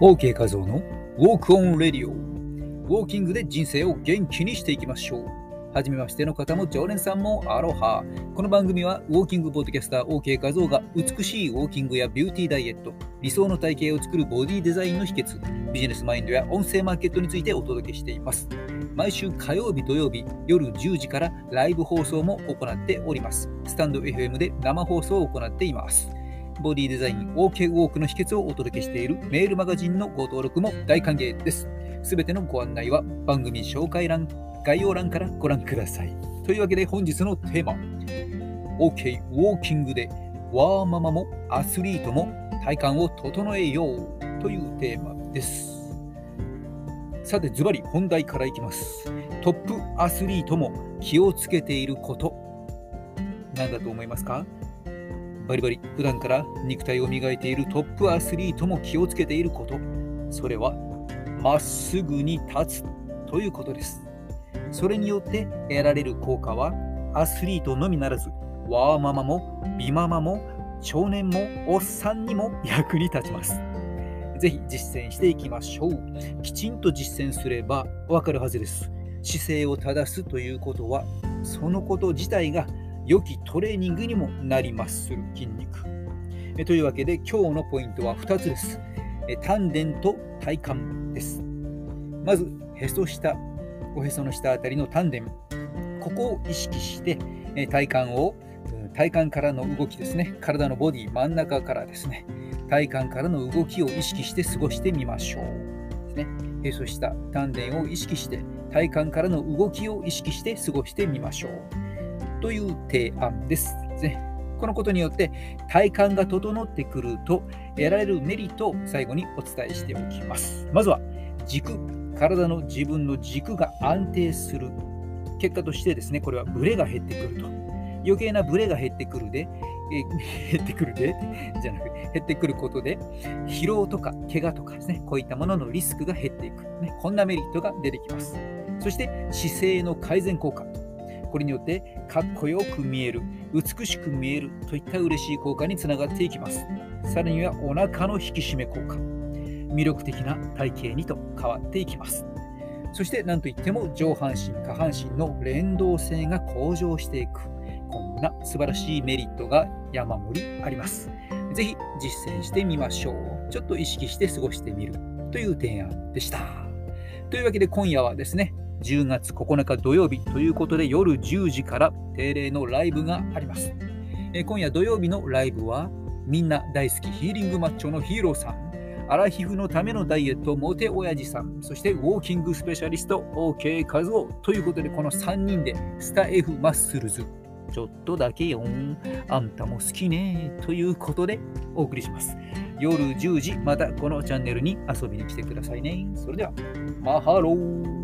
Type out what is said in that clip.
OK 画像の Walk on Radio ウォーキングで人生を元気にしていきましょう。はじめましての方も常連さんもアロハ。この番組はウォーキングポッドキャスター OK 画像が美しいウォーキングやビューティーダイエット理想の体型を作るボディデザインの秘訣ビジネスマインドや音声マーケットについてお届けしています。毎週火曜日土曜日夜10時からライブ放送も行っております。スタンド FM で生放送を行っています。ボディデザイン OK ウォークの秘訣をお届けしているメールマガジンのご登録も大歓迎です。すべてのご案内は番組紹介欄、概要欄からご覧ください。というわけで本日のテーマ、OK ウォーキングでワーママもアスリートも体幹を整えようというテーマです。さて、ズバリ本題からいきます。トップアスリートも気をつけていること、何だと思いますか？バリバリ普段から肉体を磨いているトップアスリートも気をつけていること、それはまっすぐに立つということです。それによって得られる効果はアスリートのみならず、ワーママも美ママも少年もおっさんにも役に立ちます。ぜひ実践していきましょう。きちんと実践すればわかるはずです。姿勢を正すということは、そのこと自体が良きトレーニングにもなりまする筋肉。えというわけで今日のポイントは2つです。え丹田と体幹です。まず、へそ下、おへその下あたりの丹田、ここを意識してえ体幹を体幹からの動きですね、体のボディ真ん中からですね、体幹からの動きを意識して過ごしてみましょう。ですね、へそ下、丹田を意識して体幹からの動きを意識して過ごしてみましょう。という提案です。このことによって体幹が整ってくると得られるメリットを最後にお伝えしておきます。まずは軸、体の自分の軸が安定する結果としてですね、これはブレが減ってくると。余計なブレが減ってくるで、え 減ってくるで、じゃなくて、減ってくることで、疲労とか怪我とかですね、こういったもののリスクが減っていく。ね、こんなメリットが出てきます。そして姿勢の改善効果。これによってかっこよく見える、美しく見えるといった嬉しい効果につながっていきます。さらにはお腹の引き締め効果、魅力的な体型にと変わっていきます。そして何といっても上半身、下半身の連動性が向上していく。こんな素晴らしいメリットが山盛りあります。ぜひ実践してみましょう。ちょっと意識して過ごしてみるという提案でした。というわけで今夜はですね、10月9日土曜日ということで夜10時から定例のライブがあります。え今夜土曜日のライブはみんな大好きヒーリングマッチョのヒーローさん、アラヒフのためのダイエットモテ親父さん、そしてウォーキングスペシャリスト OK カズオということでこの3人でスタ F マッスルズちょっとだけよん。あんたも好きね。ということでお送りします。夜10時、またこのチャンネルに遊びに来てくださいね。それでは、マハロー。